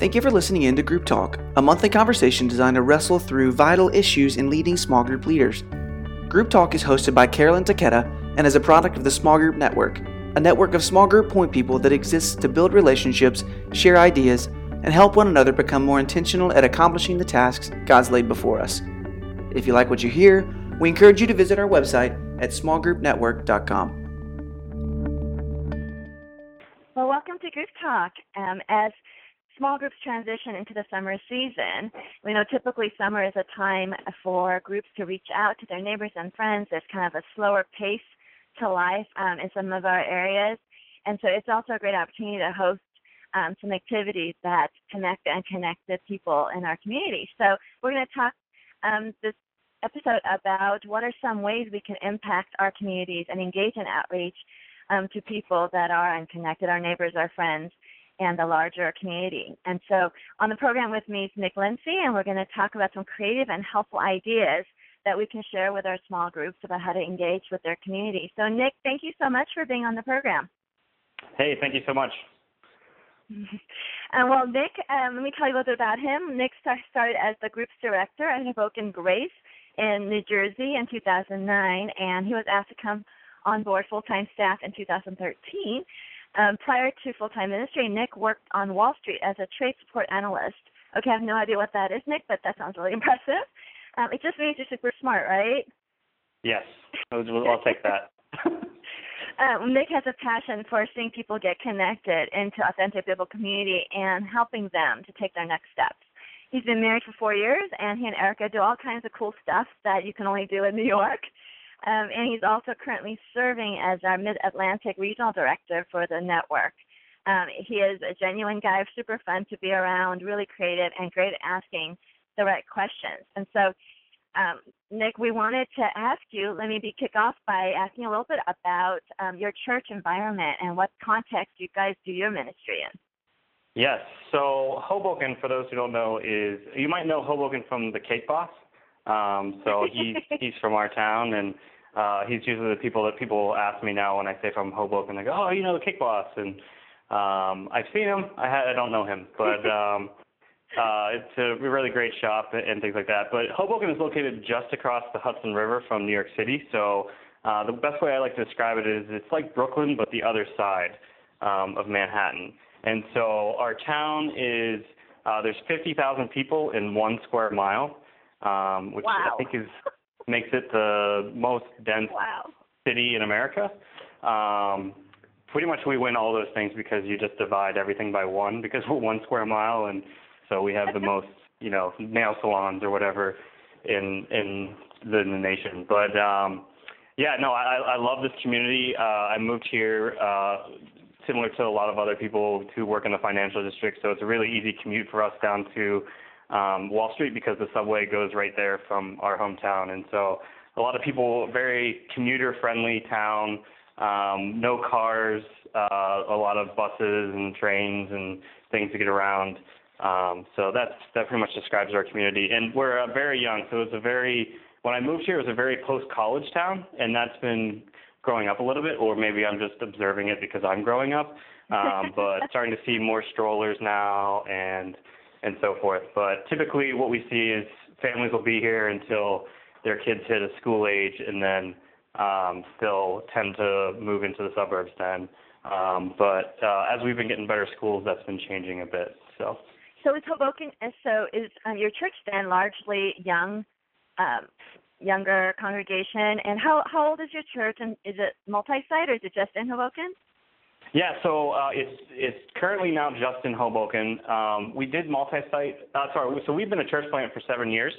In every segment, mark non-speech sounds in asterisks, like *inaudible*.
Thank you for listening in to Group Talk, a monthly conversation designed to wrestle through vital issues in leading small group leaders. Group Talk is hosted by Carolyn Taketa and is a product of the Small Group Network, a network of small group point people that exists to build relationships, share ideas, and help one another become more intentional at accomplishing the tasks God's laid before us. If you like what you hear, we encourage you to visit our website at smallgroupnetwork.com. Well, welcome to Group Talk. Um, as small groups transition into the summer season, we know typically summer is a time for groups to reach out to their neighbors and friends. There's kind of a slower pace to life um, in some of our areas. And so it's also a great opportunity to host um, some activities that connect and connect the people in our community. So we're going to talk um, this episode about what are some ways we can impact our communities and engage in outreach um, to people that are unconnected, our neighbors, our friends, and the larger community. And so on the program with me is Nick Lindsay, and we're going to talk about some creative and helpful ideas that we can share with our small groups about how to engage with their community. So, Nick, thank you so much for being on the program. Hey, thank you so much. *laughs* Uh, well, Nick, um, let me tell you a little bit about him. Nick started as the group's director at Hoboken Grace in New Jersey in 2009, and he was asked to come on board full-time staff in 2013. Um, prior to full-time ministry, Nick worked on Wall Street as a trade support analyst. Okay, I have no idea what that is, Nick, but that sounds really *laughs* impressive. Um, it just means you're super smart, right? Yes, I'll, I'll take that. um, *laughs* Nick has a passion for seeing people get connected into authentic biblical community and helping them to take their next steps. He's been married for four years, and he and Erica do all kinds of cool stuff that you can only do in New York. Um, and he's also currently serving as our Mid Atlantic Regional Director for the network. Um, he is a genuine guy, super fun to be around, really creative, and great at asking the right questions. And so, um, Nick, we wanted to ask you, let me be kick off by asking a little bit about um, your church environment and what context you guys do your ministry in. Yes. So Hoboken, for those who don't know, is you might know Hoboken from the Cake Boss. Um, so *laughs* he's he's from our town, and uh, he's usually the people that people ask me now when I say from Hoboken. They go, "Oh, you know the Cake Boss," and um, I've seen him. I ha- I don't know him, but *laughs* um, uh, it's a really great shop and things like that. But Hoboken is located just across the Hudson River from New York City. So uh, the best way I like to describe it is it's like Brooklyn, but the other side um, of Manhattan. And so our town is uh, there's 50,000 people in one square mile, um, which wow. I think is *laughs* makes it the most dense wow. city in America. Um, pretty much we win all those things because you just divide everything by one because *laughs* we're one square mile and so we have the *laughs* most, you know, nail salons or whatever in in the, in the nation. But um, yeah, no, I, I love this community. Uh, I moved here uh, similar to a lot of other people who work in the financial district, so it's a really easy commute for us down to um, Wall Street because the subway goes right there from our hometown, and so a lot of people very commuter friendly town. Um, no cars, uh, a lot of buses and trains and things to get around. Um, so that's that pretty much describes our community. And we're uh, very young, so it's a very when I moved here, it was a very post college town, and that's been growing up a little bit, or maybe I'm just observing it because I'm growing up. Um, *laughs* but starting to see more strollers now and and so forth. But typically, what we see is families will be here until their kids hit a school age, and then um, they'll tend to move into the suburbs then. Um, but uh, as we've been getting better schools, that's been changing a bit. So. So is Hoboken? So is um, your church then largely young, um, younger congregation? And how how old is your church? And is it multi-site or is it just in Hoboken? Yeah, so uh, it's it's currently now just in Hoboken. Um, we did multi-site. Uh, sorry, so we've been a church plant for seven years.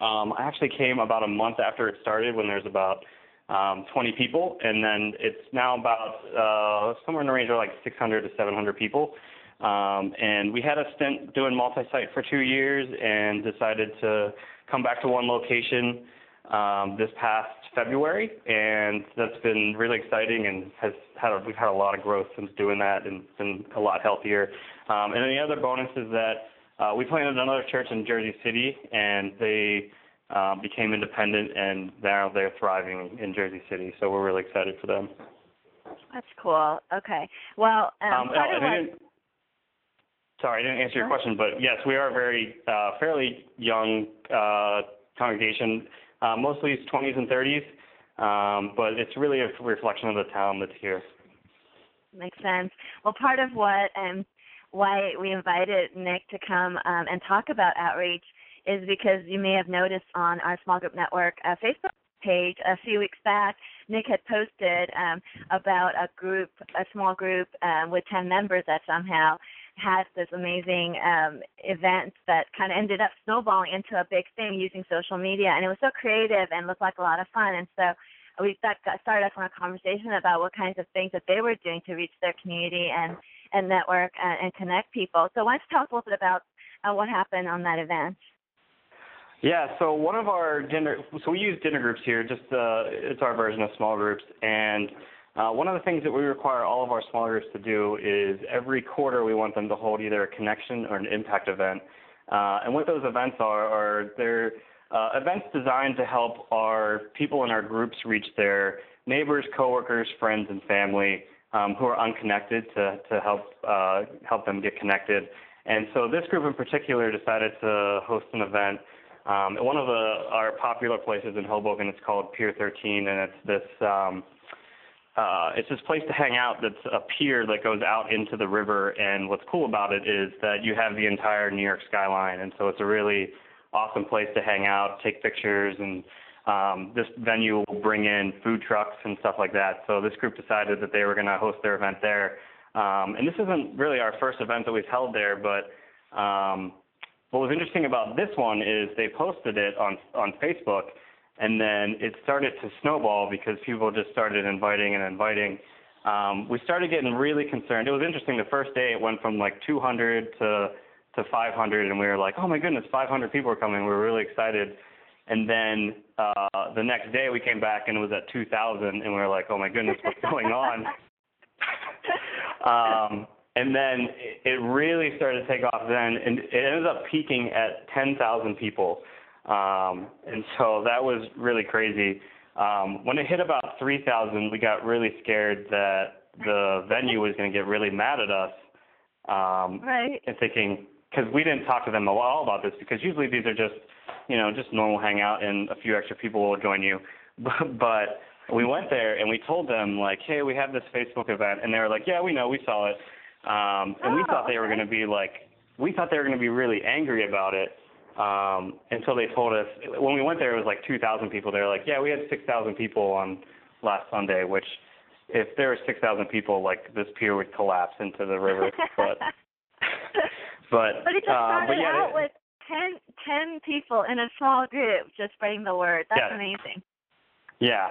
Um, I actually came about a month after it started, when there's about um, 20 people, and then it's now about uh, somewhere in the range of like 600 to 700 people. Um, and we had a stint doing multi-site for two years and decided to come back to one location um, this past February, and that's been really exciting and has had a, we've had a lot of growth since doing that and been a lot healthier. Um, and then the other bonus is that uh, we planted another church in Jersey City, and they uh, became independent, and now they're thriving in Jersey City. So we're really excited for them. That's cool. Okay. Well, um, um, part of what, sorry, I didn't answer your question, but yes, we are a very uh, fairly young uh, congregation, uh, mostly 20s and 30s, um, but it's really a reflection of the town that's here. Makes sense. Well, part of what um, why we invited Nick to come um, and talk about outreach is because you may have noticed on our small group network uh, Facebook page a few weeks back, Nick had posted um, about a group, a small group um, with 10 members that somehow had this amazing um, event that kind of ended up snowballing into a big thing using social media. And it was so creative and looked like a lot of fun. And so we got, started off on a conversation about what kinds of things that they were doing to reach their community and, and network and, and connect people. So why don't you tell us a little bit about uh, what happened on that event? Yeah, so one of our dinner, so we use dinner groups here. Just uh, it's our version of small groups, and uh, one of the things that we require all of our small groups to do is every quarter we want them to hold either a connection or an impact event. Uh, and what those events are are they're uh, events designed to help our people in our groups reach their neighbors, coworkers, friends, and family um, who are unconnected to to help uh, help them get connected. And so this group in particular decided to host an event um, one of the our popular places in Hoboken, it's called Pier 13, and it's this um, uh, it's this place to hang out. That's a pier that goes out into the river. And what's cool about it is that you have the entire New York skyline, and so it's a really awesome place to hang out, take pictures, and um, this venue will bring in food trucks and stuff like that. So this group decided that they were going to host their event there. Um, and this isn't really our first event that we've held there, but um, what was interesting about this one is they posted it on on Facebook, and then it started to snowball because people just started inviting and inviting. Um, we started getting really concerned. It was interesting. The first day, it went from like 200 to to 500, and we were like, "Oh my goodness, 500 people are coming!" We were really excited. And then uh, the next day, we came back and it was at 2,000, and we were like, "Oh my goodness, what's going on?" *laughs* um, and then it really started to take off then, and it ended up peaking at 10,000 people. Um, and so that was really crazy. Um, when it hit about 3,000, we got really scared that the venue was going to get really mad at us. Um, right. And thinking, because we didn't talk to them at all about this, because usually these are just, you know, just normal hangout and a few extra people will join you. *laughs* But, but we went there and we told them, like, hey, we have this Facebook event. And they were like, yeah, we know, we saw it. Um, and we thought they were going to be like, we thought they were going to be really angry about it um, until they told us. When we went there, it was like 2,000 people. They were like, yeah, we had 6,000 people on last Sunday, which if there were 6,000 people, like this pier would collapse into the river. *laughs* but but but it just uh, started yeah, out with 10, 10 people in a small group just spreading the word. That's yeah. amazing. Yeah.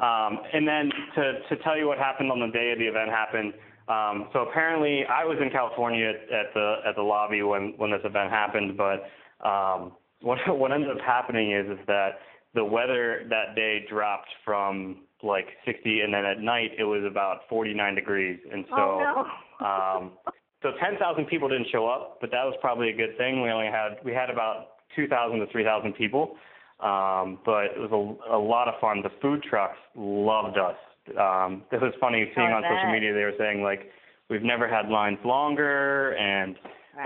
Um, and then to to tell you what happened on the day the event happened, um, so apparently, I was in California at, at the at the lobby when when this event happened. But um, what *laughs* what ended up happening is is that the weather that day dropped from like 60, and then at night it was about 49 degrees, and so. Oh, no. *laughs* um, so 10,000 people didn't show up, but that was probably a good thing. We only had we had about 2,000 to 3,000 people, um, but it was a, a lot of fun. The food trucks loved us um, it was funny seeing on social media they were saying like we've never had lines longer and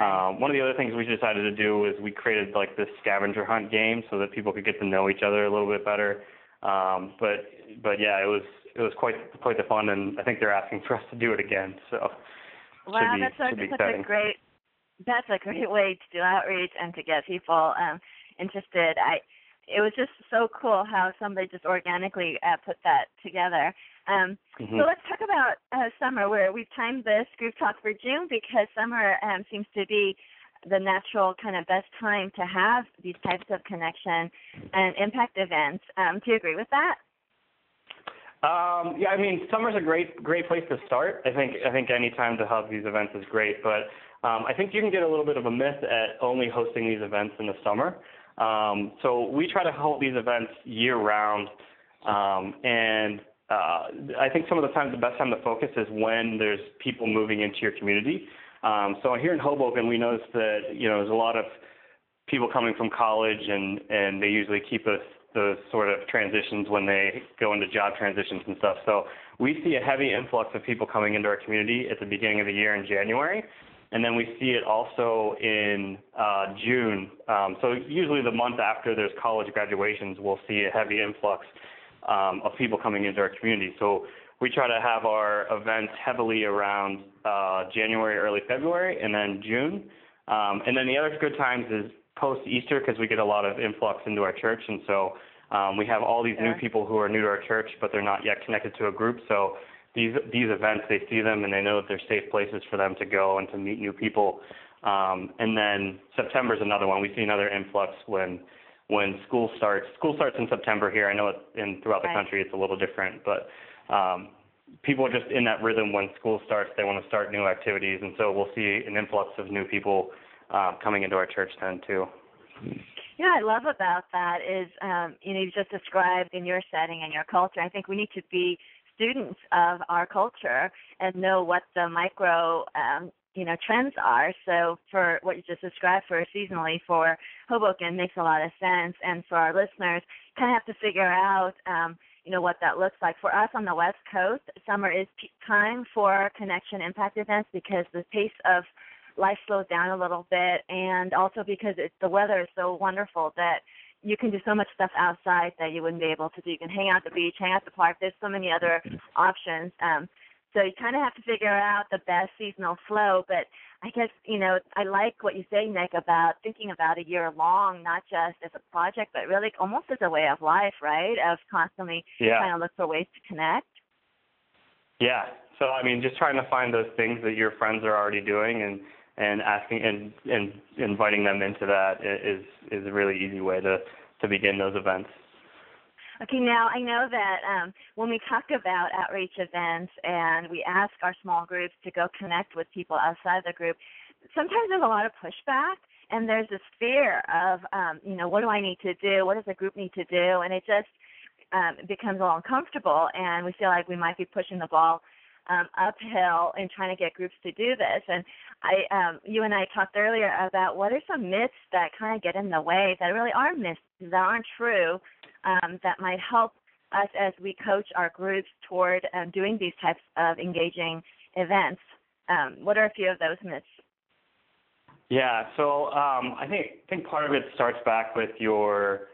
um, one of the other things we decided to do was we created like this scavenger hunt game so that people could get to know each other a little bit better. Um, but but yeah it was it was quite quite the fun and I think they're asking for us to do it again so. Wow be, that's such, such a great that's a great way to do outreach and to get people um, interested. I it was just so cool how somebody just organically uh, put that together. Um, mm-hmm. So let's talk about uh, summer, where we've timed this group talk for June because summer um, seems to be the natural kind of best time to have these types of connection and impact events. Um, do you agree with that? Um, yeah, I mean, summer's a great great place to start. I think I think any time to have these events is great, but um, I think you can get a little bit of a myth at only hosting these events in the summer. Um, so we try to hold these events year round, um, and uh, I think some of the times the best time to focus is when there's people moving into your community. Um, so here in Hoboken, we noticed that you know there's a lot of people coming from college, and and they usually keep us those sort of transitions when they go into job transitions and stuff. So we see a heavy influx of people coming into our community at the beginning of the year in January. and then we see it also in uh, June. Um, so usually the month after there's college graduations, we'll see a heavy influx um, of people coming into our community. So we try to have our events heavily around uh, January, early February, and then June. Um, and then the other good times is post Easter because we get a lot of influx into our church, and so um, we have all these new people who are new to our church, but they're not yet connected to a group. So these these events, they see them and they know that they're safe places for them to go and to meet new people. Um, and then September is another one. We see another influx when when school starts. School starts in September here. I know it, in throughout the right. country it's a little different, but um, people are just in that rhythm when school starts. They want to start new activities, and so we'll see an influx of new people uh, coming into our church then too. Yeah, I love about that is um, you know you just described in your setting and your culture. I think we need to be students of our culture and know what the micro um, you know trends are. So for what you just described for seasonally for Hoboken makes a lot of sense, and for our listeners, kind of have to figure out um, you know what that looks like. For us on the West Coast, summer is peak time for connection impact events because the pace of life slows down a little bit, and also because it's the weather is so wonderful that you can do so much stuff outside that you wouldn't be able to do. You can hang out at the beach, hang out at the park. There's so many other options. Um, so you kind of have to figure out the best seasonal flow. But I guess you know I like what you say, Nick, about thinking about a year long, not just as a project, but really almost as a way of life, right? Of constantly Yeah. trying to look for ways to connect. Yeah. So I mean, just trying to find those things that your friends are already doing and and asking and and inviting them into that is, is is a really easy way to to begin those events. Okay, now I know that um, when we talk about outreach events and we ask our small groups to go connect with people outside the group, sometimes there's a lot of pushback and there's this fear of, um, you know, what do I need to do? What does the group need to do? And it just um, becomes a little uncomfortable and we feel like we might be pushing the ball um, uphill in trying to get groups to do this. And I, um, you and I talked earlier about what are some myths that kind of get in the way that really are myths that aren't true um, that might help us as we coach our groups toward um, doing these types of engaging events. Um, what are a few of those myths? Yeah. So um, I think I think part of it starts back with your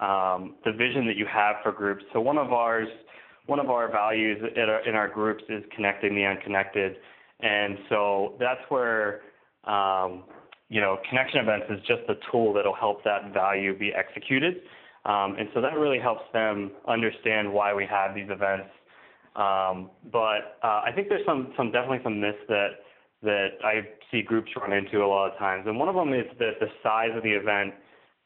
um, the vision that you have for groups. So one of ours one of our values in our, in our groups is connecting the unconnected, and so that's where um, you know connection events is just a tool that'll help that value be executed, um, and so that really helps them understand why we have these events. Um, but uh, I think there's some some definitely some myths that that I see groups run into a lot of times, and one of them is that the size of the event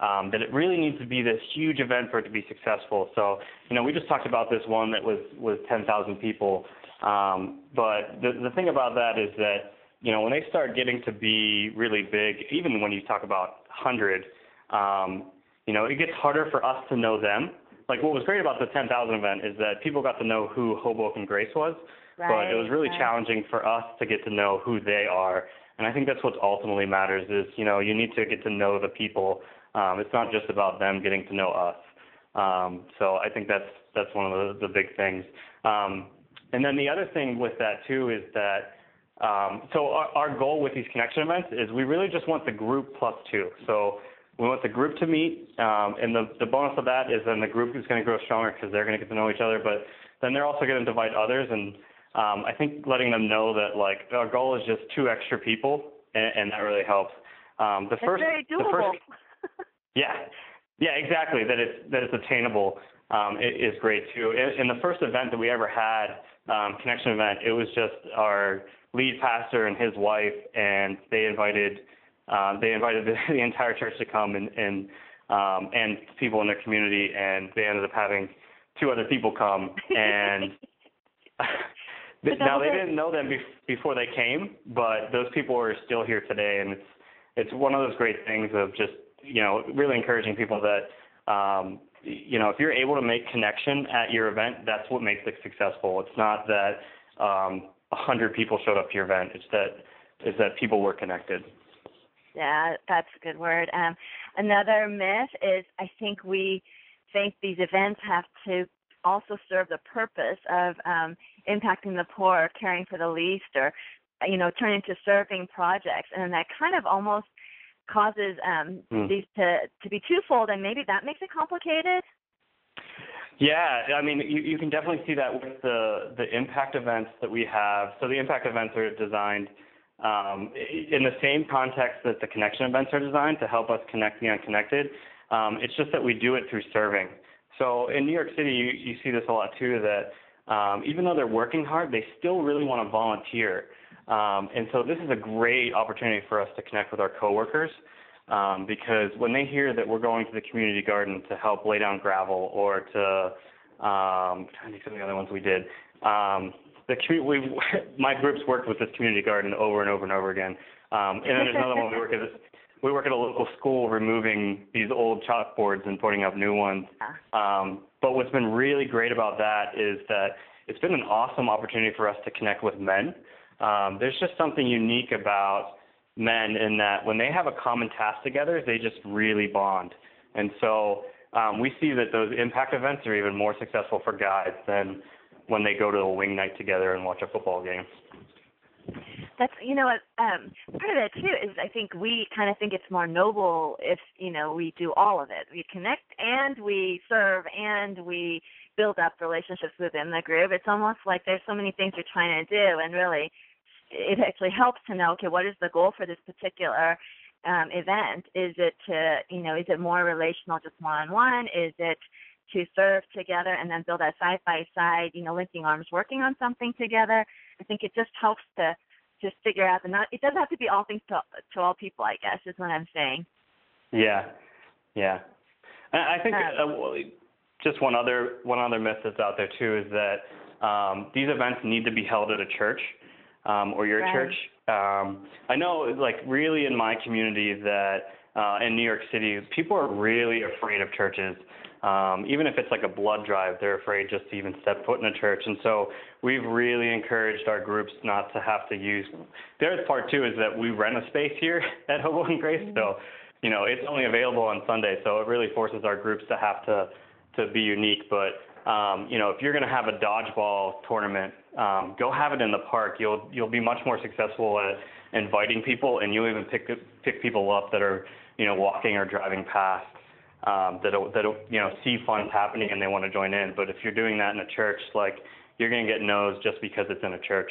um, that it really needs to be this huge event for it to be successful. So, you know, we just talked about this one that was was 10,000 people, um, but the the thing about that is that you know when they start getting to be really big, even when you talk about 100, um, you know, it gets harder for us to know them. Like what was great about the 10,000 event is that people got to know who Hoboken Grace was, Right. but it was really right. challenging for us to get to know who they are. And I think that's what ultimately matters is, you know, you need to get to know the people. Um, it's not just about them getting to know us. Um, so I think that's that's one of the, the big things. Um, and then the other thing with that too is that um, so our, our goal with these connection events is we really just want the group plus two. So we want the group to meet, um, and the, the bonus of that is then the group is going to grow stronger because they're going to get to know each other. But then they're also going to invite others, and um, I think letting them know that like our goal is just two extra people, and, and that really helps. Um, the It's first, very the first, *laughs* yeah, yeah, exactly. That it's that it's attainable um, i- is great too. In, in the first event that we ever had, um, connection event, it was just our lead pastor and his wife, and they invited uh, they invited the, *laughs* the entire church to come and and um, and people in their community, and they ended up having two other people come and. *laughs* *laughs* Now they didn't know them bef- before they came, but those people are still here today, and it's it's one of those great things of just you know really encouraging people that um, you know if you're able to make connection at your event, that's what makes it successful. It's not that um, a hundred people showed up to your event; it's that it's that people were connected. Yeah, that's a good word. Um, another myth is I think we think these events have to also serve the purpose of um, impacting the poor, caring for the least, or you know turn into serving projects, and that kind of almost causes um, mm. these to to be twofold, and maybe that makes it complicated. Yeah, I mean, you, you can definitely see that with the the impact events that we have. So the impact events are designed um, in the same context that the connection events are designed to help us connect the unconnected. Um, it's just that we do it through serving. So in New York City, you, you see this a lot too. That um, even though they're working hard, they still really want to volunteer. Um, and so this is a great opportunity for us to connect with our coworkers um, because when they hear that we're going to the community garden to help lay down gravel or to um, I'm think of the other ones we did. Um, the we *laughs* my groups worked with this community garden over and over and over again. Um, and then there's another one we work at we work at a local school removing these old chalkboards and putting up new ones. Um, but what's been really great about that is that it's been an awesome opportunity for us to connect with men. Um, there's just something unique about men in that when they have a common task together, they just really bond. And so um, we see that those impact events are even more successful for guys than when they go to a wing night together and watch a football game. That's you know what um part of that too is I think we kind of think it's more noble if you know we do all of it. We connect and we serve and we build up relationships within the group. It's almost like there's so many things you're trying to do and really it actually helps to know okay what is the goal for this particular um, event is it to you know is it more relational just one on one is it to serve together and then build that side by side you know linking arms working on something together i think it just helps to just figure out the not it doesn't have to be all things to to all people i guess is what i'm saying yeah yeah i think um, uh, just one other one other myth that's out there too is that um, these events need to be held at a church um, or your right. church. Um, I know, like, really in my community that uh, in New York City, people are really afraid of churches. Um, even if it's like a blood drive, they're afraid just to even step foot in a church. And so we've really encouraged our groups not to have to use. The other part too is that we rent a space here *laughs* at Hoboken Grace, mm-hmm. so you know it's only available on Sunday. So it really forces our groups to have to to be unique. But um, you know, if you're going to have a dodgeball tournament, um, go have it in the park. You'll you'll be much more successful at inviting people, and you'll even pick pick people up that are you know walking or driving past um, that that you know see funds happening and they want to join in. But if you're doing that in a church, like you're going to get no's just because it's in a church.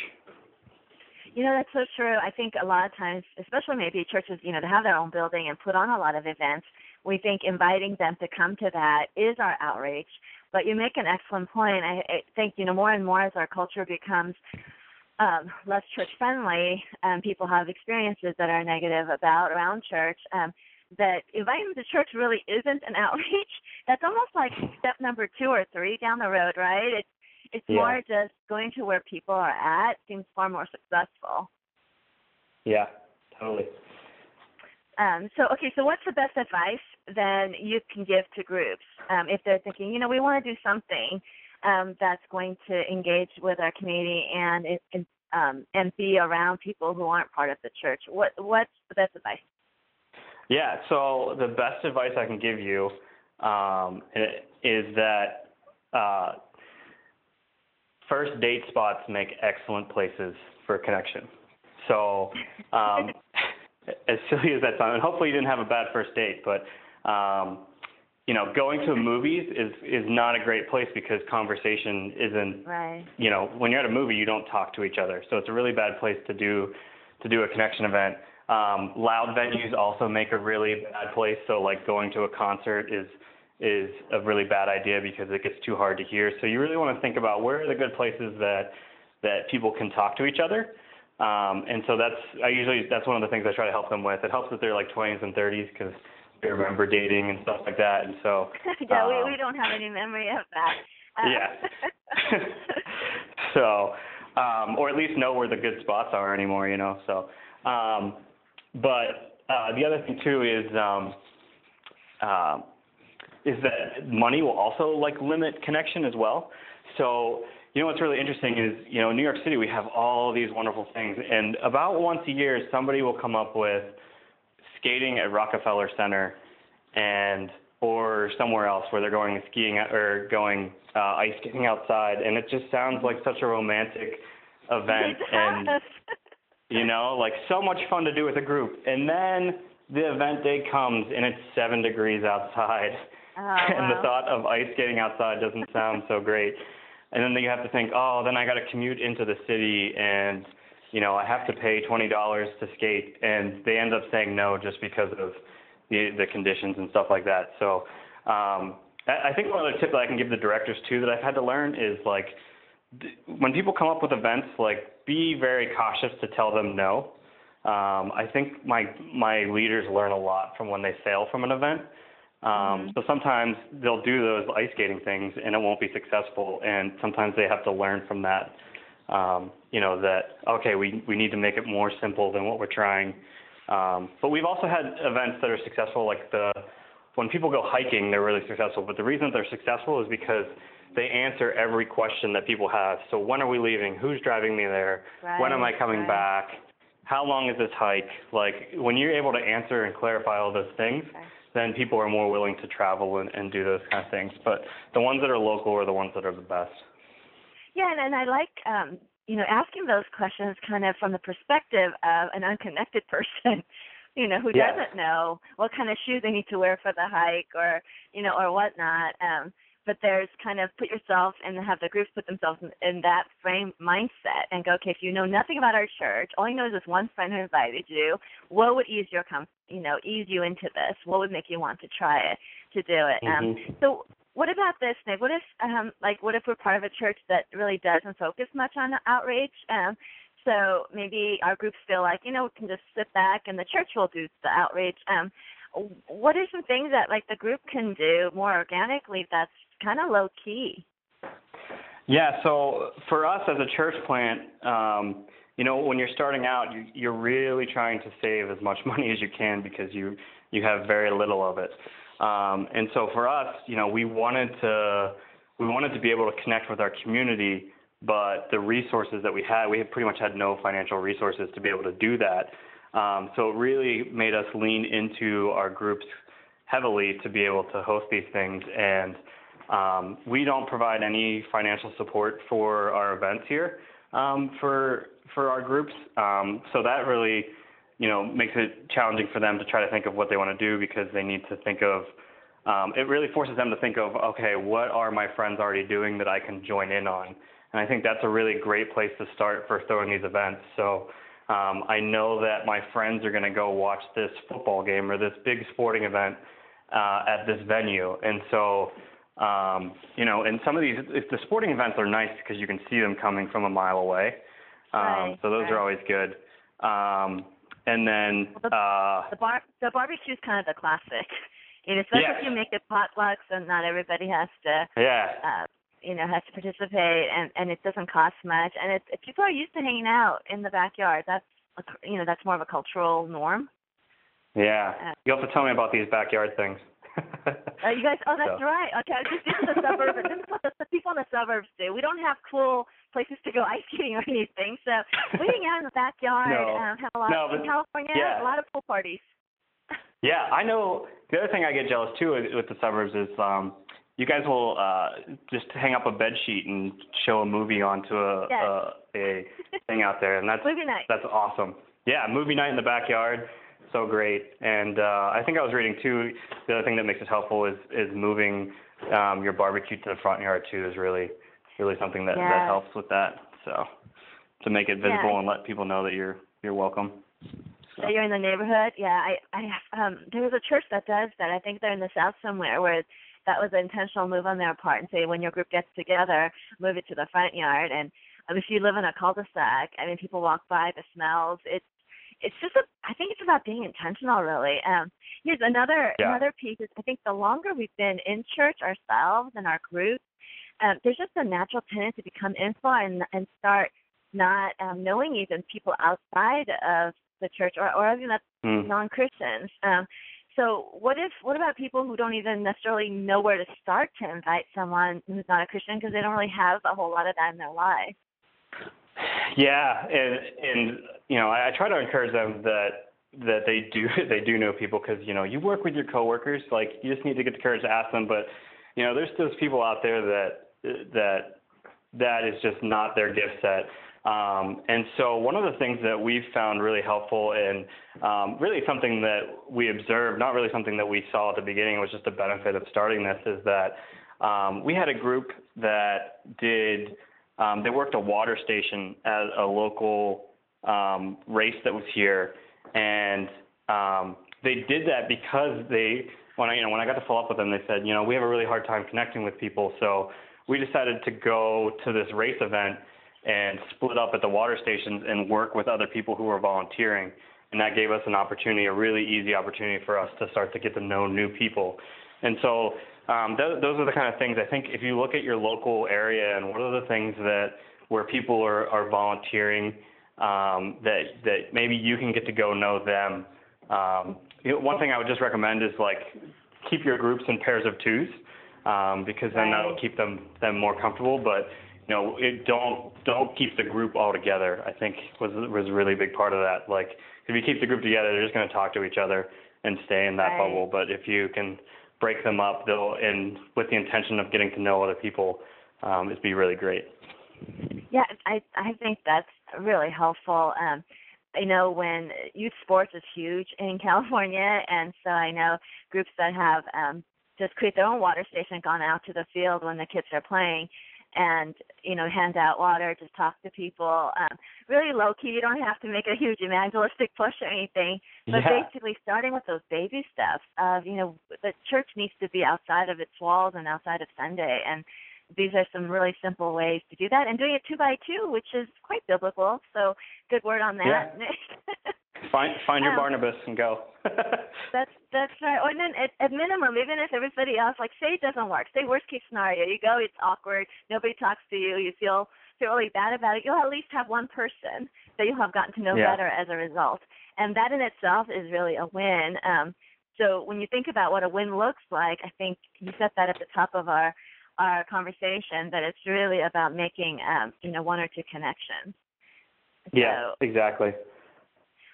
You know, that's so true. I think a lot of times, especially maybe churches, you know, to have their own building and put on a lot of events, we think inviting them to come to that is our outreach. But you make an excellent point. I, I think you know more and more as our culture becomes um, less church friendly, um, people have experiences that are negative about around church. Um, that inviting them to church really isn't an outreach. *laughs* That's almost like step number two or three down the road, right? It's it's yeah. more just going to where people are at seems far more successful. Yeah, totally. Um, so, okay, so what's the best advice then you can give to groups um, if they're thinking, you know, we want to do something um, that's going to engage with our community and and, um, and be around people who aren't part of the church? What what's the best advice? Yeah, so the best advice I can give you um, is that uh, first date spots make excellent places for connection. So um, *laughs* as silly as that sounds, and hopefully you didn't have a bad first date, but um, you know, going to movies is is not a great place because conversation isn't. Right. You know, when you're at a movie, you don't talk to each other, so it's a really bad place to do to do a connection event. Um, loud venues also make a really bad place. So like going to a concert is is a really bad idea because it gets too hard to hear. So you really want to think about where are the good places that that people can talk to each other. Um, and so that's I usually that's one of the things I try to help them with. It helps that they're like 20s and 30s because they remember dating and stuff like that. And so *laughs* yeah, um, we we don't have any memory of that. *laughs* Uh, yeah. *laughs* so, um, or at least know where the good spots are anymore, you know. So, um, but uh, the other thing too is um, uh, is that money will also like limit connection as well. So you know what's really interesting is, you know, in New York City we have all these wonderful things, and about once a year somebody will come up with skating at Rockefeller Center, and or somewhere else where they're going skiing or going uh, ice skating outside, and it just sounds like such a romantic event. and You know, like so much fun to do with a group. And then the event day comes and it's seven degrees outside. Oh, *laughs* and wow. the thought of ice skating outside doesn't sound so great. And then you have to think, oh, then I got to commute into the city and you know, I have to pay twenty dollars to skate, and they end up saying no just because of the the conditions and stuff like that. So, um, I, I think one other tip that I can give the directors too that I've had to learn is like when people come up with events, like be very cautious to tell them no. Um, I think my my leaders learn a lot from when they fail from an event. Um, Mhm. So sometimes they'll do those ice skating things and it won't be successful, and sometimes they have to learn from that um, you know, that okay, we we need to make it more simple than what we're trying. Um, but we've also had events that are successful, like the when people go hiking, they're really successful. But the reason they're successful is because they answer every question that people have. So when are we leaving? Who's driving me there? when am I coming right. back? How long is this hike? Like when you're able to answer and clarify all those things, Okay. then people are more willing to travel and, and do those kind of things. But the ones that are local are the ones that are the best. Yeah, and, and I like um, you know asking those questions kind of from the perspective of an unconnected *laughs* person, you know, who Yeah. doesn't know what kind of shoes they need to wear for the hike or you know or whatnot. Um, but there's kind of put yourself and have the groups put themselves in, in that frame mindset and go, okay, if you know nothing about our church, all you know is this one friend who invited you. What would ease your com- you know ease you into this? What would make you want to try it to do it? Um, Mhm. so what about this, Nick? What if, um, like, what if we're part of a church that really doesn't focus much on outreach? Um, so maybe our groups feel like, you know, we can just sit back and the church will do the outreach. Um, what are some things that like the group can do more organically that's kind of low key? Yeah, so for us as a church plant, um, you know, when you're starting out, you, you're really trying to save as much *laughs* money as you can because you you have very little of it. Um, and so for us, you know, we wanted to we wanted to be able to connect with our community, but the resources that we had, we had pretty much had no financial resources to be able to do that. Um, so it really made us lean into our groups heavily to be able to host these things and um, we don't provide any financial support for our events here um, for for our groups. Um, so that really, you know, makes it challenging for them to try to think of what they want to do because they need to think of. Um, it really forces them to think of, okay, what are my friends already doing that I can join in on? And I think that's a really great place to start for throwing these events. So um, I know that my friends are going to go watch this football game or this big sporting event uh, at this venue, and so um, you know, and some of these, if the sporting events are nice because you can see them coming from a mile away. Um, Right, so those right. are always good. Um, and then, Well, the- uh, The bar the barbecue is kind of the classic. *laughs* Know, especially Yes. if you make it potluck, so not everybody has to yeah, uh, you know, has to participate, and and it doesn't cost much, and it's if people are used to hanging out in the backyard. That's a, you know, that's more of a cultural norm. yeah. Uh, You to tell me about these backyard things. Uh, *laughs* you guys, oh, that's So. right. Okay, this is the suburbs. This is what the, the people in the suburbs do. We don't have cool places to go *laughs* ice skating or anything, so we hang out in the backyard. No. Um, have a lot No, in but- California. yeah. A lot of pool parties. Yeah, I know. The other thing I get jealous too with, with the suburbs is um, you guys will uh, just hang up a bed sheet and show a movie onto a Yes. a, a thing out there, and that's *laughs* Movie night. that's awesome. Yeah, movie night in the backyard, so great. And uh, I think I was reading too. The other thing that makes it helpful is is moving um, your barbecue to the front yard too is really really something that Yeah. that helps with that. So to make it visible Yeah. and let people know that you're you're welcome. that you're in the neighborhood. Yeah, I I um there was a church that does that. I think they're in the south somewhere where that was an intentional move on their part and say when your group gets together, move it to the front yard and um, if you live in a cul-de-sac, I mean people walk by, the smells, it's it's just a I think it's about being intentional really. Um here's another Yeah. another piece is I think the longer we've been in church ourselves and our groups, um, there's just a natural tendency to become info and and start not um, knowing even people outside of the church or, or even that's Mm. non-Christians. Um, so what if what about people who don't even necessarily know where to start to invite someone who's not a Christian because they don't really have a whole lot of that in their life? Yeah, and and you know, I, I try to encourage them that that they do *laughs* they do know people because you know you work with your coworkers. Like you just need to get the courage to ask them. But you know, there's those people out there that that that is just not their gift set. Um, and so one of the things that we've found really helpful and um, really something that we observed, not really something that we saw at the beginning, was just the benefit of starting this, is that um, we had a group that did, um, they worked a water station at a local um, race that was here. And um, they did that because they, when I, you know, when I got to follow up with them, they said, you know, we have a really hard time connecting with people. So we decided to go to this race event and split up at the water stations and work with other people who were volunteering. And that gave us an opportunity, a really easy opportunity for us to start to get to know new people. And so um, th- those are the kind of things I think if you look at your local area and what are the things that where people are, are volunteering um, that that maybe you can get to go know them. Um, you know, one thing I would just recommend is like keep your groups in pairs of twos um, because then right. that'll keep them them more comfortable. But you know, it, don't don't keep the group all together. I think was was a really big part of that. Like if you keep the group together, they're just going to talk to each other and stay in that right. bubble. But if you can break them up, they'll and with the intention of getting to know other people, um, it'd be really great. Yeah, I I think that's really helpful. Um, I know when youth sports is huge in *laughs* California, and so I know groups that have um, just create their own water station, gone out to the field when the kids are playing, and you know hand out water, just talk to people. Um, really low key. You don't have to make a huge evangelistic push or anything, but yeah. basically starting with those baby steps of you know the church needs to be outside of its walls and outside of Sunday, and these are some really simple ways to do that, and doing it two by two, which is quite biblical. So good word on that. Yeah. *laughs* Find find your Um, Barnabas and go. *laughs* That's that's right. Or then at, at minimum, even if everybody else, like say it doesn't work, say worst case scenario, you go, it's awkward, nobody talks to you, you feel feel really bad about it. You'll at least have one person that you'll have gotten to know Yeah. better as a result, and that in itself is really a win. Um, so when you think about what a win looks like, I think you set that at the top of our our conversation that it's really about making um, you know one or two connections. yeah, So, exactly.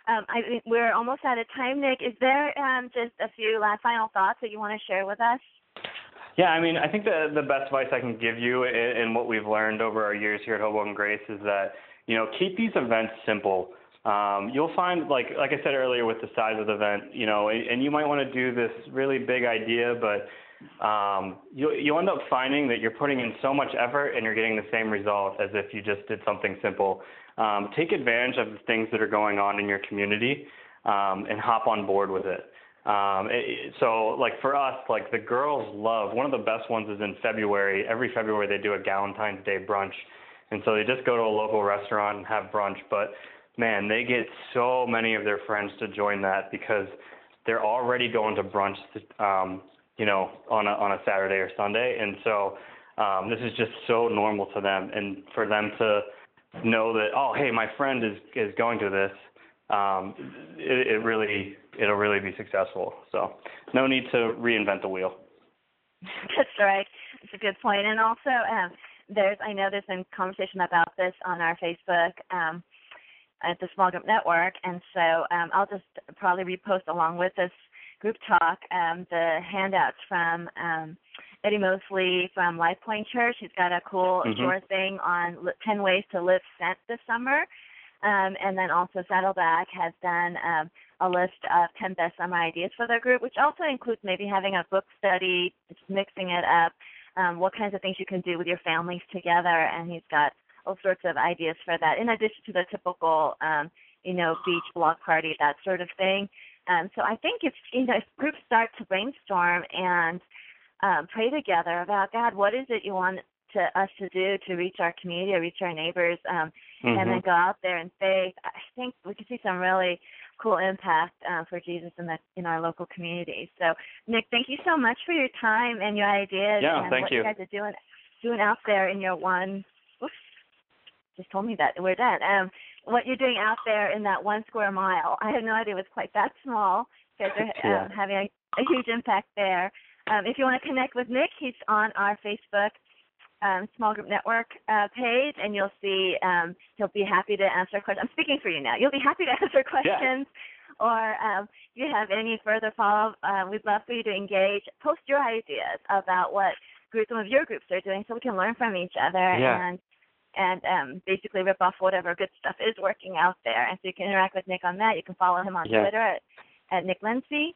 Um, I we're almost out of time, Nick. Is there um, just a few last final thoughts that you want to share with us? Yeah, I mean, I think the the best advice I can give you in what we've learned over our years here at Hoboken Grace is that you know keep these events simple. Um, you'll find, like like I said earlier, with the size of the event, you know, and, and you might want to do this really big idea, but um, you you end up finding that you're putting in so much effort and you're getting the same result as if you just did something simple. Um, take advantage of the things that are going on in your community um, and hop on board with it. Um, it, so like for us, like the girls love one of the best ones is in February. Every February they do a Valentine's Day brunch, and so they just go to a local restaurant and have brunch. But man, they get so many of their friends to join that because they're already going to brunch, um, you know, on a on a Saturday or Sunday, and so um, this is just so normal to them, and for them to know that oh hey my friend is is going to this um, it, it really it'll really be successful. So no need to reinvent the wheel. That's right. That's a good. And also, um, there's I know there's been conversation about this on our Facebook um, at the Small Group Network, and so um, I'll just probably repost along with this group talk um, the handouts from um, Eddie Mosley from Life Point Church. He's got a cool Mhm. short thing on li- 10 ways to live sent this summer. Um, and then also Saddleback has done um, a list of 10 best summer ideas for their group, which also includes maybe having a book study, just mixing it up, um, what kinds of things you can do with your families together. And he's got all sorts of ideas for that, in addition to the typical, um, you know, beach block party, that sort of thing. Um, so I think if you know if *laughs* groups start to brainstorm and um, pray together about God, what is it you want to us to do to reach our community or reach our neighbors, um, and then Mhm. go out there in faith. I think we could see some really cool impact uh, for Jesus in the in our local community. So, Nick, thank you so much for your time and your ideas Yeah, and what you. you guys are doing doing out there in your one. Oops, just told me that we're done. Um, what you're doing out there in that one square mile. I had no idea it was quite that small. Because You guys are *laughs* Yeah. um, having a, a huge impact there. Um, if you want to connect with Nick, he's on our Facebook um, small group network uh, page, and you'll see um, he'll be happy to answer questions. I'm speaking for you now. You'll be happy to *laughs* answer questions, Yeah. or um, if you have any further follow-up, uh, we'd love for you to engage. Post your ideas about what group some of your groups are doing, so we can learn from each other Yeah. and and um, basically rip off whatever good stuff is working out there. And so you can interact with Nick on that. You can follow him on Yeah. Twitter at, at Nick Lindsay.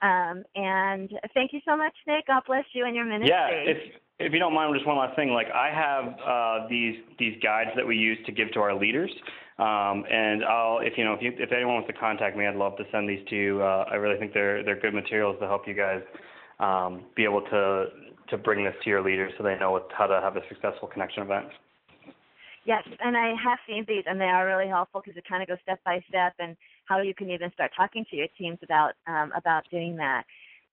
Um, and thank you so much, Nick. God bless you and your ministry. Yeah, if if you don't mind, just one last thing. Like I have uh, these these guides that we use to give to our leaders, um, and I'll if you know if you if anyone wants to contact me, I'd love to send these to you. Uh, I really think they're they're good materials to help you guys um, be able to to bring this to your leaders so they know what, how to have a successful connection event. Yes, and I have seen these, and they are really helpful because it kind of goes step by step and how you can even start talking to your teams about um, about doing that.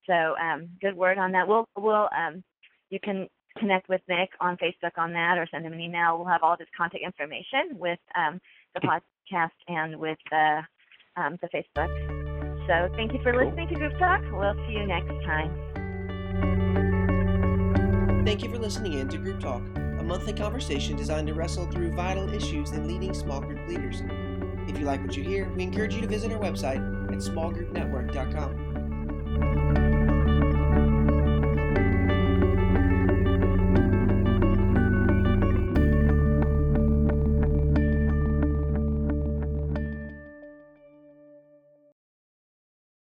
So um, good word on that. We'll we'll um, you can connect with Nick on Facebook on that, or send him an email. We'll have all this contact information with um, the podcast and with the um, the Facebook. So thank you for listening to Group Talk. We'll see you next time. Thank you for listening in to Group Talk, a monthly conversation designed to wrestle through vital issues in leading small group leaders. If you like what you hear, we encourage you to visit our website at smallgroupnetwork.com.